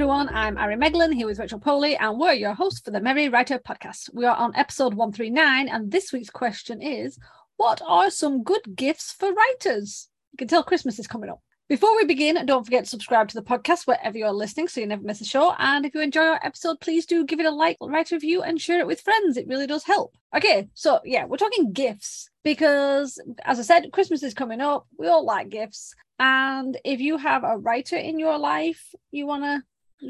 everyone. I'm Ari Meglen here with Rachel Poli, and we're your hosts for the Merry Writer podcast. We are on episode 139, and this week's question is What are some good gifts for writers? You can tell Christmas is coming up. Before we begin, don't forget to subscribe to the podcast wherever you're listening so you never miss a show. And if you enjoy our episode, please do give it a like, write a review, and share it with friends. It really does help. Okay, so yeah, we're talking gifts because, as I said, Christmas is coming up. We all like gifts. And if you have a writer in your life, you want to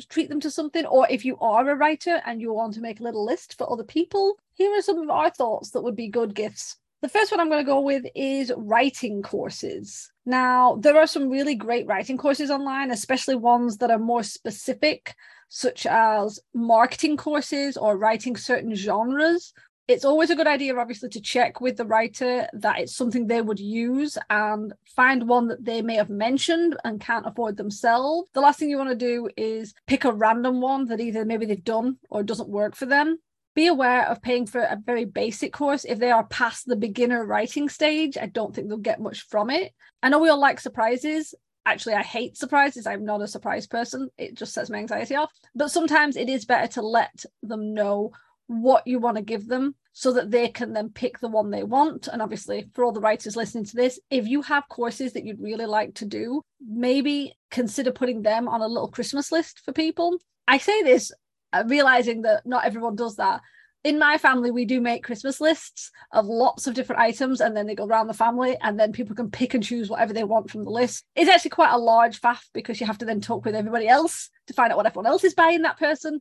treat them to something, or if you are a writer and you want to make a little list for other people, here are some of our thoughts that would be good gifts. The first one I'm going to go with is writing courses. Now, there are some really great writing courses online, especially ones that are more specific, such as marketing courses or writing certain genres. It's always a good idea, obviously, to check with the writer that it's something they would use and find one that they may have mentioned and can't afford themselves. The last thing you want to do is pick a random one that either maybe they've done or doesn't work for them be aware of paying for a very basic course. If they are past the beginner writing stage, I don't think they'll get much from it. I know we all like surprises. Actually, I hate surprises. I'm not a surprise person. It just sets my anxiety off. But sometimes it is better to let them know what you want to give them so that they can then pick the one they want. And obviously, for all the writers listening to this, if you have courses that you'd really like to do, maybe consider putting them on a little Christmas list for people. I say this uh, realizing that not everyone does that in my family we do make christmas lists of lots of different items and then they go around the family and then people can pick and choose whatever they want from the list it's actually quite a large faff because you have to then talk with everybody else to find out what everyone else is buying that person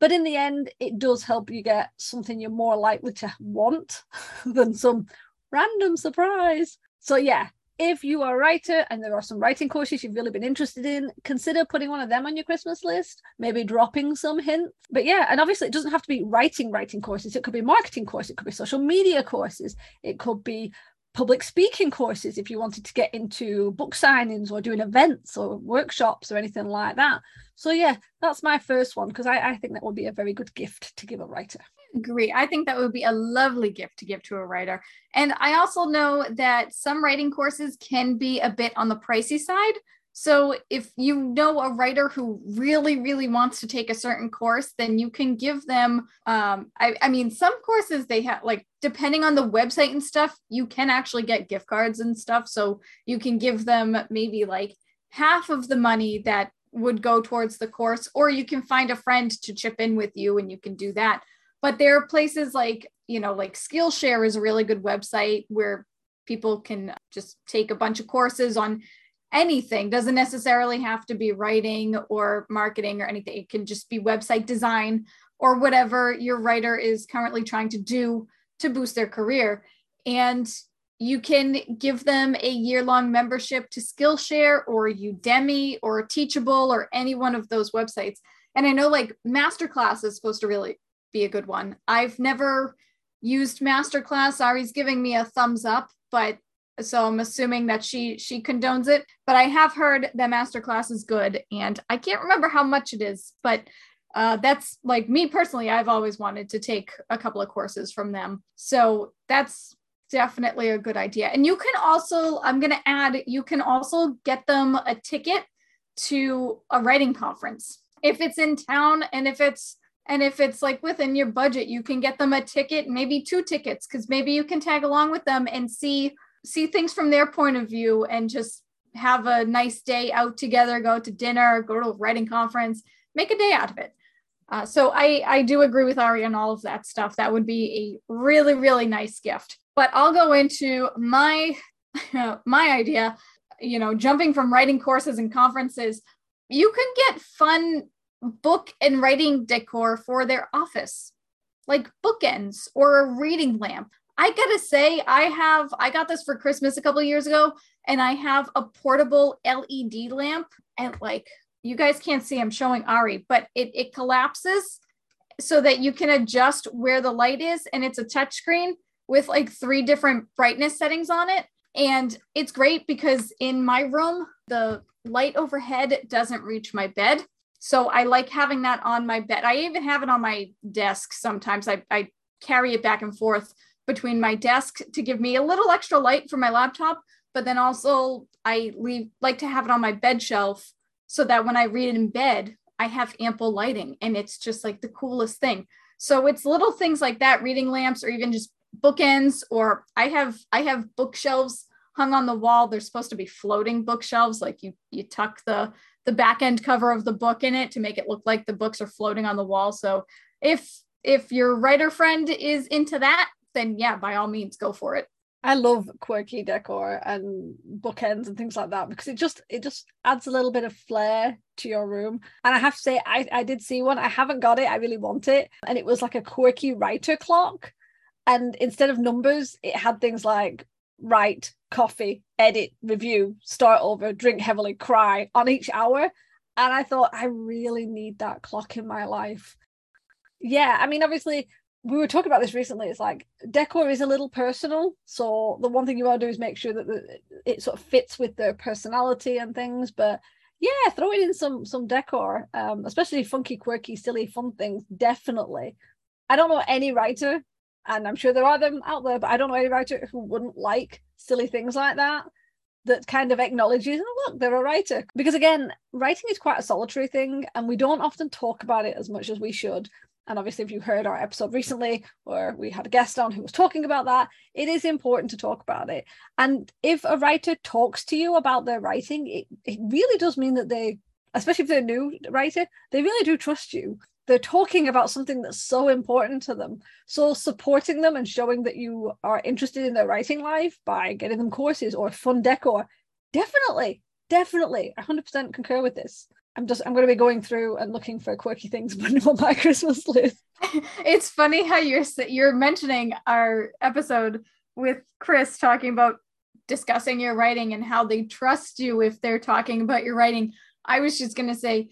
but in the end it does help you get something you're more likely to want than some random surprise so yeah if you are a writer and there are some writing courses you've really been interested in, consider putting one of them on your Christmas list, maybe dropping some hints. But yeah, and obviously it doesn't have to be writing writing courses. It could be marketing courses, it could be social media courses, it could be public speaking courses if you wanted to get into book signings or doing events or workshops or anything like that. So yeah, that's my first one because I, I think that would be a very good gift to give a writer agree. I think that would be a lovely gift to give to a writer. And I also know that some writing courses can be a bit on the pricey side. So if you know a writer who really, really wants to take a certain course, then you can give them. Um, I, I mean, some courses they have like depending on the website and stuff, you can actually get gift cards and stuff. So you can give them maybe like half of the money that would go towards the course, or you can find a friend to chip in with you and you can do that. But there are places like, you know, like Skillshare is a really good website where people can just take a bunch of courses on anything doesn't necessarily have to be writing or marketing or anything it can just be website design or whatever your writer is currently trying to do to boost their career and you can give them a year long membership to skillshare or udemy or teachable or any one of those websites and i know like masterclass is supposed to really be a good one. I've never used masterclass. Ari's giving me a thumbs up, but so I'm assuming that she she condones it. But I have heard that masterclass is good, and I can't remember how much it is, but uh, that's like me personally. I've always wanted to take a couple of courses from them, so that's definitely a good idea. And you can also, I'm going to add, you can also get them a ticket to a writing conference if it's in town and if it's and if it's like within your budget, you can get them a ticket, maybe two tickets, because maybe you can tag along with them and see see things from their point of view and just have a nice day out together, go to dinner, go to a writing conference, make a day out of it. Uh, so I I do agree with Ari on all of that stuff. That would be a really really nice gift. But I'll go into my my idea. You know, jumping from writing courses and conferences, you can get fun book and writing decor for their office, like bookends or a reading lamp. I gotta say, I have, I got this for Christmas a couple years ago, and I have a portable LED lamp. And like, you guys can't see, I'm showing Ari, but it, it collapses so that you can adjust where the light is. And it's a touchscreen with like three different brightness settings on it. And it's great because in my room, the light overhead doesn't reach my bed. So I like having that on my bed. I even have it on my desk sometimes. I, I carry it back and forth between my desk to give me a little extra light for my laptop, but then also I leave like to have it on my bed shelf so that when I read in bed, I have ample lighting and it's just like the coolest thing. So it's little things like that, reading lamps or even just bookends or I have I have bookshelves hung on the wall. They're supposed to be floating bookshelves like you you tuck the the back end cover of the book in it to make it look like the books are floating on the wall. So if if your writer friend is into that, then yeah, by all means go for it. I love quirky decor and bookends and things like that because it just it just adds a little bit of flair to your room. And I have to say, I, I did see one. I haven't got it. I really want it. And it was like a quirky writer clock. And instead of numbers, it had things like write, coffee, edit, review, start over, drink heavily, cry on each hour. And I thought, I really need that clock in my life. Yeah, I mean, obviously, we were talking about this recently. It's like decor is a little personal. So the one thing you want to do is make sure that the, it sort of fits with their personality and things. But yeah, throwing in some some decor, um, especially funky, quirky, silly, fun things, definitely. I don't know any writer, and I'm sure there are them out there, but I don't know any writer who wouldn't like silly things like that. That kind of acknowledges, oh look, they're a writer. Because again, writing is quite a solitary thing, and we don't often talk about it as much as we should. And obviously, if you heard our episode recently where we had a guest on who was talking about that, it is important to talk about it. And if a writer talks to you about their writing, it, it really does mean that they, especially if they're new writer, they really do trust you. They're talking about something that's so important to them. So, supporting them and showing that you are interested in their writing life by getting them courses or fun decor, definitely, definitely, 100% concur with this. I'm just I'm going to be going through and looking for quirky things on my Christmas list. it's funny how you're you're mentioning our episode with Chris talking about discussing your writing and how they trust you if they're talking about your writing. I was just going to say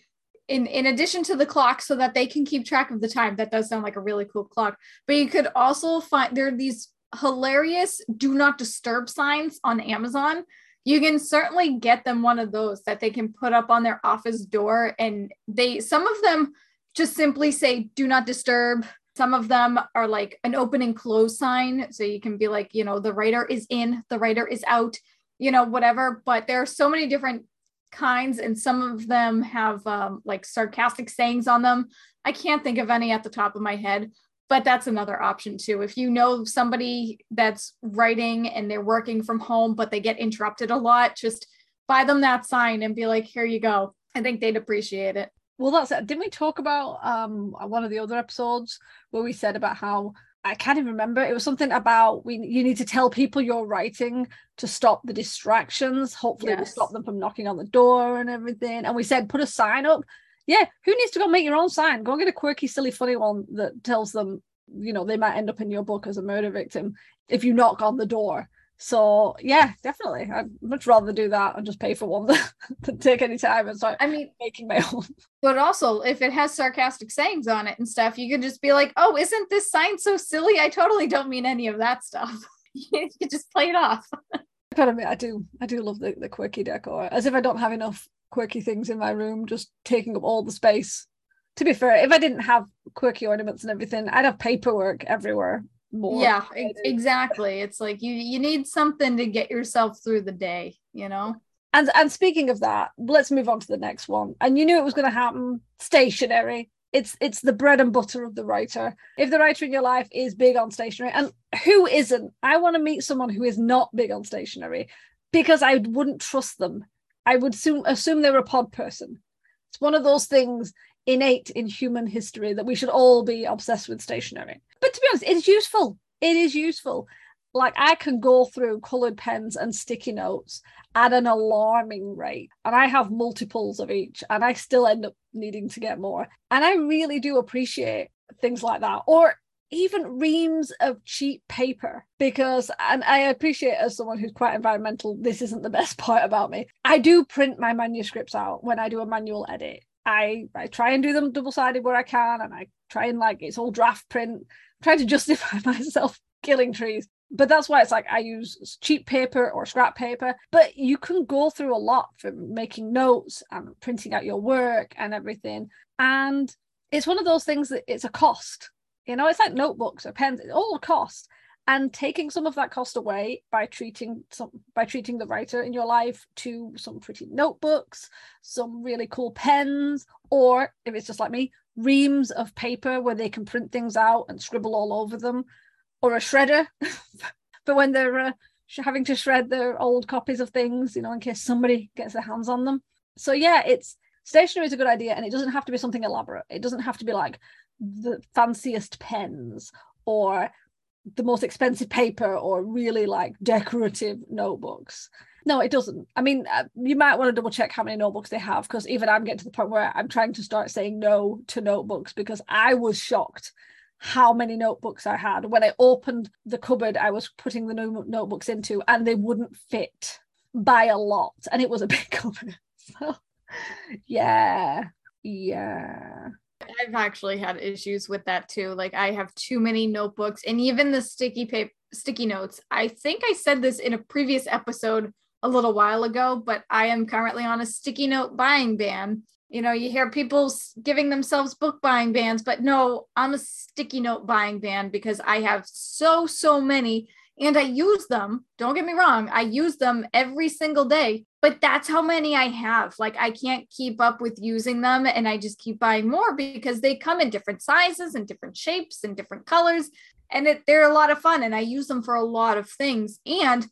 in in addition to the clock so that they can keep track of the time that does sound like a really cool clock but you could also find there are these hilarious do not disturb signs on amazon you can certainly get them one of those that they can put up on their office door and they some of them just simply say do not disturb. Some of them are like an open and close sign. So you can be like you know the writer is in the writer is out you know whatever. But there are so many different kinds and some of them have um, like sarcastic sayings on them. I can't think of any at the top of my head but that's another option too. If you know somebody that's writing and they're working from home, but they get interrupted a lot, just buy them that sign and be like, here you go. I think they'd appreciate it. Well, that's it. Didn't we talk about um one of the other episodes where we said about how I can't even remember. It was something about we you need to tell people you're writing to stop the distractions. Hopefully, yes. we stop them from knocking on the door and everything. And we said put a sign up yeah, who needs to go make your own sign? Go get a quirky, silly, funny one that tells them, you know, they might end up in your book as a murder victim if you knock on the door. So yeah, definitely. I'd much rather do that and just pay for one than, than take any time and start I mean making my own. But also if it has sarcastic sayings on it and stuff, you could just be like, oh, isn't this sign so silly? I totally don't mean any of that stuff. you just play it off. I gotta admit, I do I do love the, the quirky decor. As if I don't have enough quirky things in my room, just taking up all the space. To be fair, if I didn't have quirky ornaments and everything, I'd have paperwork everywhere. More. Yeah, exactly. It's like you you need something to get yourself through the day, you know. And and speaking of that, let's move on to the next one. And you knew it was going to happen. Stationery. It's it's the bread and butter of the writer. If the writer in your life is big on stationery, and who isn't? I want to meet someone who is not big on stationery because I wouldn't trust them I would assume assume they're a pod person. It's one of those things innate in human history that we should all be obsessed with stationery. But to be honest, it's useful. It is useful. Like I can go through colored pens and sticky notes at an alarming rate, and I have multiples of each, and I still end up needing to get more. And I really do appreciate things like that. Or even reams of cheap paper because and i appreciate as someone who's quite environmental this isn't the best part about me i do print my manuscripts out when i do a manual edit i i try and do them double sided where i can and i try and like it's all draft print trying to justify myself killing trees but that's why it's like I use cheap paper or scrap paper. But you can go through a lot for making notes and printing out your work and everything. And it's one of those things that it's a cost. You know, it's like notebooks or pens, it's all cost. and taking some of that cost away by treating some by treating the writer in your life to some pretty notebooks some really cool pens or if it's just like me reams of paper where they can print things out and scribble all over them or a shredder. But when they're uh, having to shred their old copies of things you know in case somebody gets their hands on them. So yeah it's stationery is a good idea and it doesn't have to be something elaborate. It doesn't have to be like the fanciest pens or the most expensive paper or really like decorative notebooks. No, it doesn't. I mean, uh, you might want to double check how many notebooks they have because even I'm getting to the point where I'm trying to start saying no to notebooks because I was shocked how many notebooks I had. When I opened the cupboard I was putting the notebooks into and they wouldn't fit by a lot. And it was a big cupboard. So, yeah. Yeah. I've actually had issues with that too. Like I have too many notebooks and even the sticky paper sticky notes. I think I said this in a previous episode a little while ago, but I am currently on a sticky note buying ban. You know, you hear people giving themselves book buying bans, but no, I'm a sticky note buying ban because I have so so many and I use them. Don't get me wrong, I use them every single day, but that's how many I have. Like I can't keep up with using them and I just keep buying more because they come in different sizes and different shapes and different colors and it, they're a lot of fun and I use them for a lot of things. And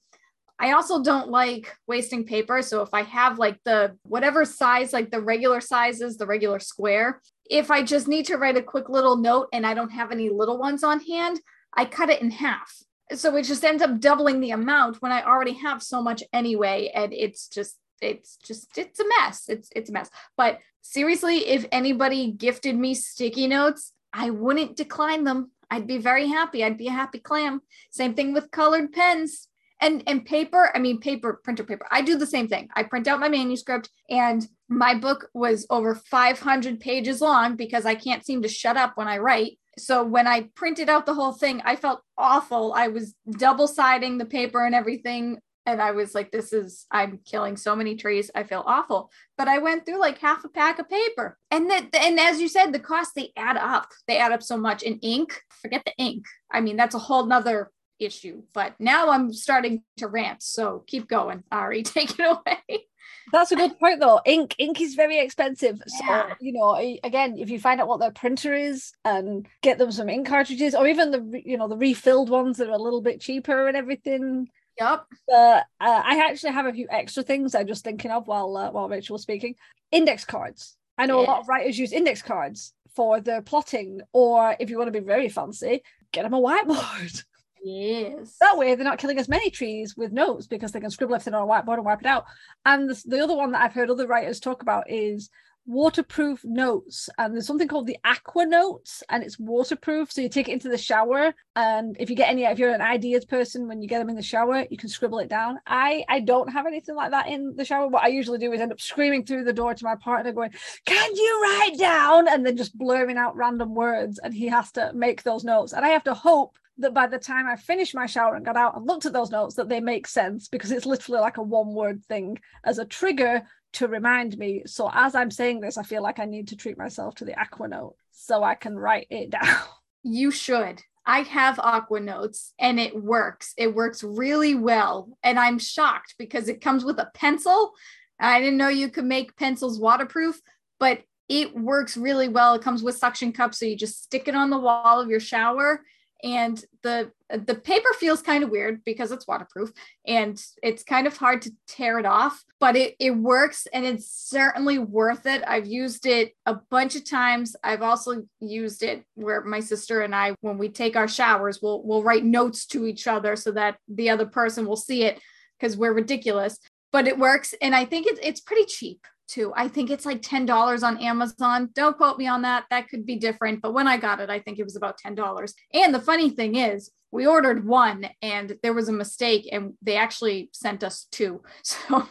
I also don't like wasting paper. So if I have like the whatever size, like the regular sizes, the regular square, if I just need to write a quick little note and I don't have any little ones on hand, I cut it in half so it just ends up doubling the amount when I already have so much anyway. And it's just, it's just, it's a mess. It's, it's a mess. But seriously, if anybody gifted me sticky notes, I wouldn't decline them. I'd be very happy. I'd be a happy clam. Same thing with colored pens and and paper i mean paper printer paper i do the same thing i print out my manuscript and my book was over 500 pages long because i can't seem to shut up when i write so when I printed out the whole thing, I felt awful. I was double siding the paper and everything. And I was like, this is, I'm killing so many trees. I feel awful. But I went through like half a pack of paper. And that, and as you said, the costs, they add up. They add up so much. in ink, forget the ink. I mean, that's a whole nother issue. But now I'm starting to rant. So keep going, Ari. Take it away. That's a good point, though. Ink, ink is very expensive. So yeah. you know, again, if you find out what their printer is and get them some ink cartridges, or even the you know the refilled ones that are a little bit cheaper and everything. Yep. But uh, I actually have a few extra things I'm just thinking of while uh, while Rachel was speaking. Index cards. I know yeah. a lot of writers use index cards for their plotting, or if you want to be very fancy, get them a whiteboard. Yes. That way, they're not killing as many trees with notes because they can scribble everything on a whiteboard and wipe it out. And the, the other one that I've heard other writers talk about is waterproof notes. And there's something called the aqua notes and it's waterproof. So you take it into the shower and if you get any if you're an ideas person when you get them in the shower you can scribble it down. I i don't have anything like that in the shower. What i usually do is end up screaming through the door to my partner going can you write down? and then just blurring out random words and he has to make those notes. And i have to hope that by the time I finished my shower and got out and looked at those notes, that they make sense because it's literally like a one word thing as a trigger to remind me. So as I'm saying this, I feel like I need to treat myself to the aqua note so I can write it down. You should. I have aqua notes and it works. It works really well. And I'm shocked because it comes with a pencil. I didn't know you could make pencils waterproof, but it works really well. It comes with suction cups. So you just stick it on the wall of your shower and the the paper feels kind of weird because it's waterproof and it's kind of hard to tear it off but it, it works and it's certainly worth it. I've used it a bunch of times. I've also used it where my sister and i when we take our showers we'll we'll write notes to each other so that the other person will see it because we're ridiculous but it works. And i think it's, it's pretty cheap too. I think it's like $10 on Amazon. Don't quote me on that. That could be different. But when I got it, I think it was about $10. And the funny thing is, we ordered one and there was a mistake and they actually sent us two. So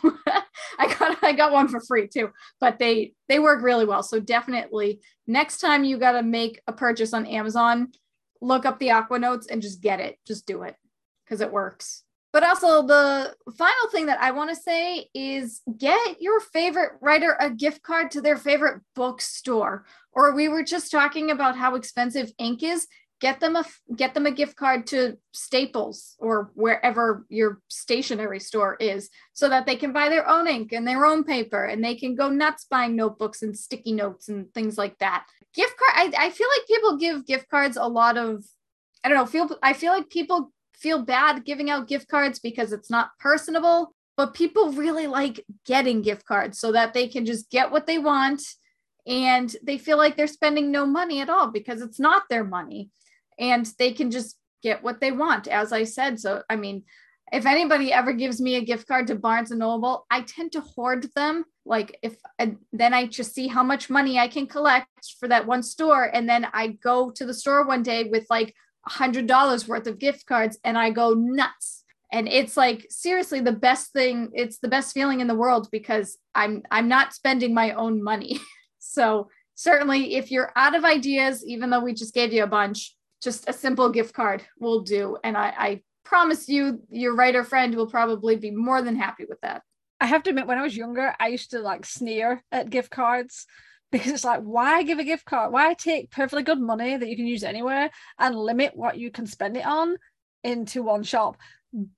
I got I got one for free too. But they they work really well. So definitely next time you got to make a purchase on Amazon, look up the Aqua Notes and just get it. Just do it because it works. But also, the final thing that I want to say is get your favorite writer a gift card to their favorite bookstore. Or we were just talking about how expensive ink is. get them a get them a gift card to Staples or wherever your stationery store is so that they can buy their own ink and their own paper and they can go nuts buying notebooks and sticky notes and things like that. Gift card I, I feel like people give gift cards a lot of I don't know, feel I feel like people feel bad giving out gift cards because it's not personable, but people really like getting gift cards so that they can just get what they want and they feel like they're spending no money at all because it's not their money and they can just get what they want as i said. So i mean if anybody ever gives me a gift card to barnes and noble i tend to hoard them. Like if and then i just see how much money i can collect for that one store and then i go to the store one day with like a hundred dollars worth of gift cards and i go nuts and it's like seriously the best thing it's the best feeling in the world because i'm i'm not spending my own money So certainly if you're out of ideas, even though we just gave you a bunch, just a simple gift card will do. And I, I promise you, your writer friend will probably be more than happy with that. I have to admit, when I was younger, I used to like sneer at gift cards because it's like, why give a gift card? Why take perfectly good money that you can use anywhere and limit what you can spend it on into one shop?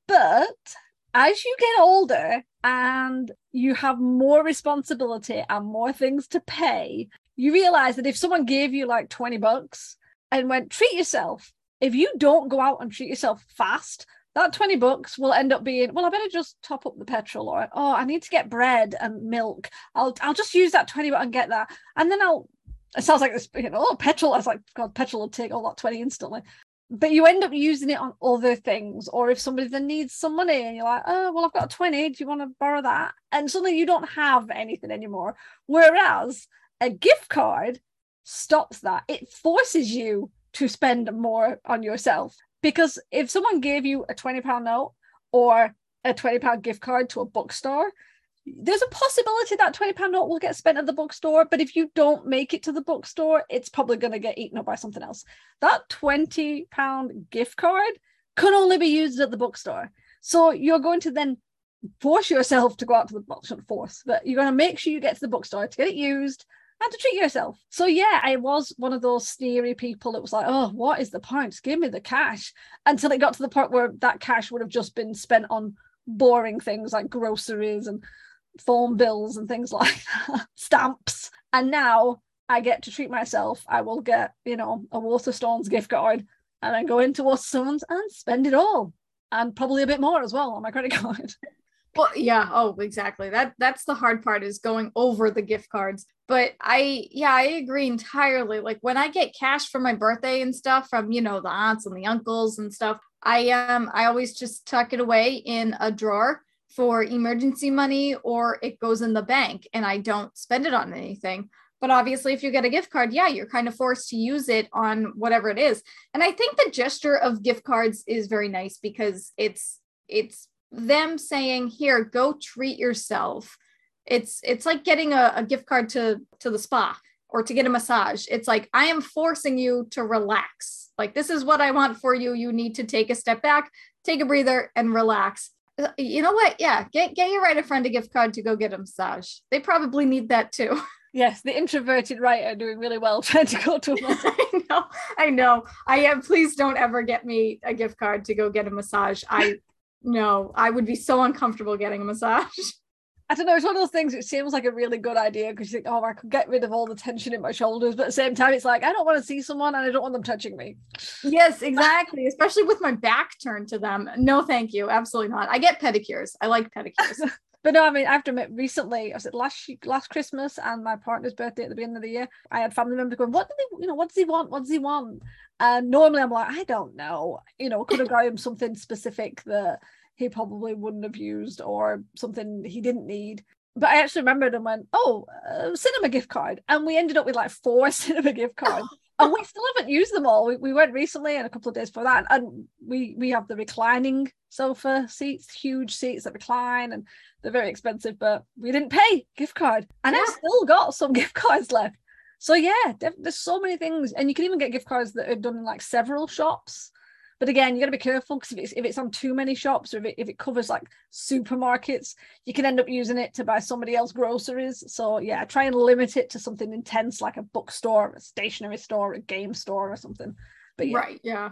But as you get older and you have more responsibility and more things to pay, you realize that if someone gave you like 20 bucks and went, treat yourself, if you don't go out and treat yourself fast, that 20 bucks will end up being, well, I better just top up the petrol or, oh, I need to get bread and milk. I'll, I'll just use that 20 and get that. And then I'll, it sounds like this, you know, oh, petrol. I was like, God, petrol will take all that 20 instantly but you end up using it on other things or if somebody then needs some money and you're like oh well i've got a 20 do you want to borrow that and suddenly you don't have anything anymore whereas a gift card stops that it forces you to spend more on yourself because if someone gave you a 20 pound note or a 20 pound gift card to a bookstore there's a possibility that 20 pound note will get spent at the bookstore but if you don't make it to the bookstore it's probably going to get eaten up by something else. That 20 pound gift card can only be used at the bookstore. So you're going to then force yourself to go out to the bookstore force but you're going to make sure you get to the bookstore to get it used and to treat yourself so yeah i was one of those sneery people that was like oh what is the point give me the cash until it got to the point where that cash would have just been spent on boring things like groceries and phone bills and things like that, stamps. And now I get to treat myself. I will get, you know, a Waterstones gift card and then go into Waterstones and spend it all. And probably a bit more as well on my credit card. Well, yeah, oh, exactly. That that's the hard part is going over the gift cards. But I yeah, I agree entirely. Like when I get cash for my birthday and stuff from, you know, the aunts and the uncles and stuff, I um I always just tuck it away in a drawer for emergency money or it goes in the bank and I don't spend it on anything. But obviously, if you get a gift card, yeah, you're kind of forced to use it on whatever it is. And I think the gesture of gift cards is very nice because it's it's them saying, "Here, go treat yourself." It's it's like getting a, a gift card to to the spa or to get a massage. It's like I am forcing you to relax. Like this is what I want for you. You need to take a step back, take a breather, and relax uh, you know what? Yeah, get get your writer friend a gift card to go get a massage. They probably need that too. Yes, the introverted writer doing really well trying to go to a massage. I know, I know. I am. Please don't ever get me a gift card to go get a massage. I no, I would be so uncomfortable getting a massage. I don't know. It's one of those things. It seems like a really good idea because you think, oh, I could get rid of all the tension in my shoulders, but at the same time, it's like I don't want to see someone and I don't want them touching me. Yes, exactly. Especially with my back turned to them. No, thank you. Absolutely not. I get pedicures. I like pedicures. but no, I mean, after recently, I said last last Christmas and my partner's birthday at the beginning of the year. I had family members going, "What do they? You know, what does he want? What does he want?" And normally, I'm like, I don't know. You know, could have got him something specific that he probably wouldn't have used or something he didn't need. But I actually remembered and went, oh, uh, cinema gift card. And we ended up with like four cinema gift cards. And we still haven't used them all. We, we went recently and a couple of days for that. And we we have the reclining sofa seats, huge seats that recline, and they're very expensive, but we didn't pay gift card. And yeah. I've still got some gift cards left. So yeah, there's so many things. And you can even get gift cards that are done in like several shops. But again, you got to be careful because if it's if it's on too many shops or if it, if it covers like supermarkets, you can end up using it to buy somebody else groceries. So yeah, try and limit it to something intense like a bookstore, a stationery store, a game store, or something. But yeah. Right. Yeah.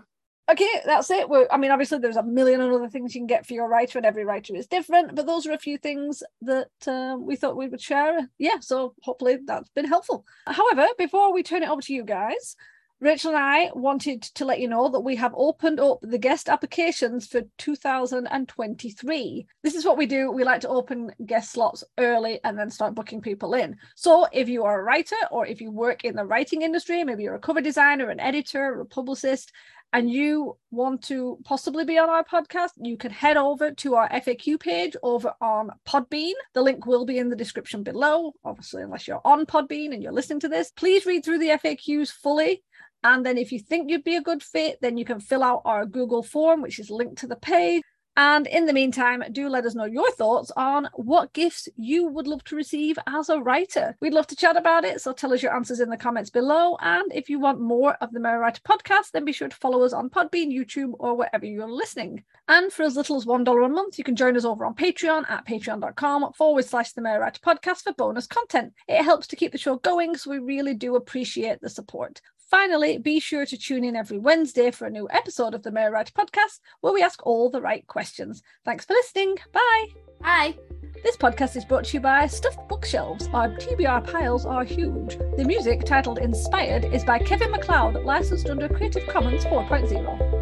Okay, that's it. We're, I mean, obviously, there's a million other things you can get for your writer, and every writer is different. But those are a few things that um, we thought we would share. Yeah, so hopefully that's been helpful. However, before we turn it over to you guys, Rachel and I wanted to let you know that we have opened up the guest applications for 2023. This is what we do. We like to open guest slots early and then start booking people in. So if you are a writer or if you work in the writing industry, maybe you're a cover designer, an editor, or a publicist, and you want to possibly be on our podcast, you can head over to our FAQ page over on Podbean. The link will be in the description below, obviously, unless you're on Podbean and you're listening to this. Please read through the FAQs fully. And then if you think you'd be a good fit, then you can fill out our Google form, which is linked to the page. And in the meantime, do let us know your thoughts on what gifts you would love to receive as a writer. We'd love to chat about it, so tell us your answers in the comments below. And if you want more of the Merry Writer podcast, then be sure to follow us on Podbean, YouTube, or wherever you're listening. And for as little as $1 a month, you can join us over on Patreon at patreon.com forward slash the Merry Writer podcast for bonus content. It helps to keep the show going, so we really do appreciate the support. Finally, be sure to tune in every Wednesday for a new episode of the Merry Writer podcast where we ask all the right questions. Thanks for listening. Bye. Bye. This podcast is brought to you by Stuffed Bookshelves. Our TBR piles are huge. The music, titled Inspired, is by Kevin MacLeod, licensed under Creative Commons 4.0.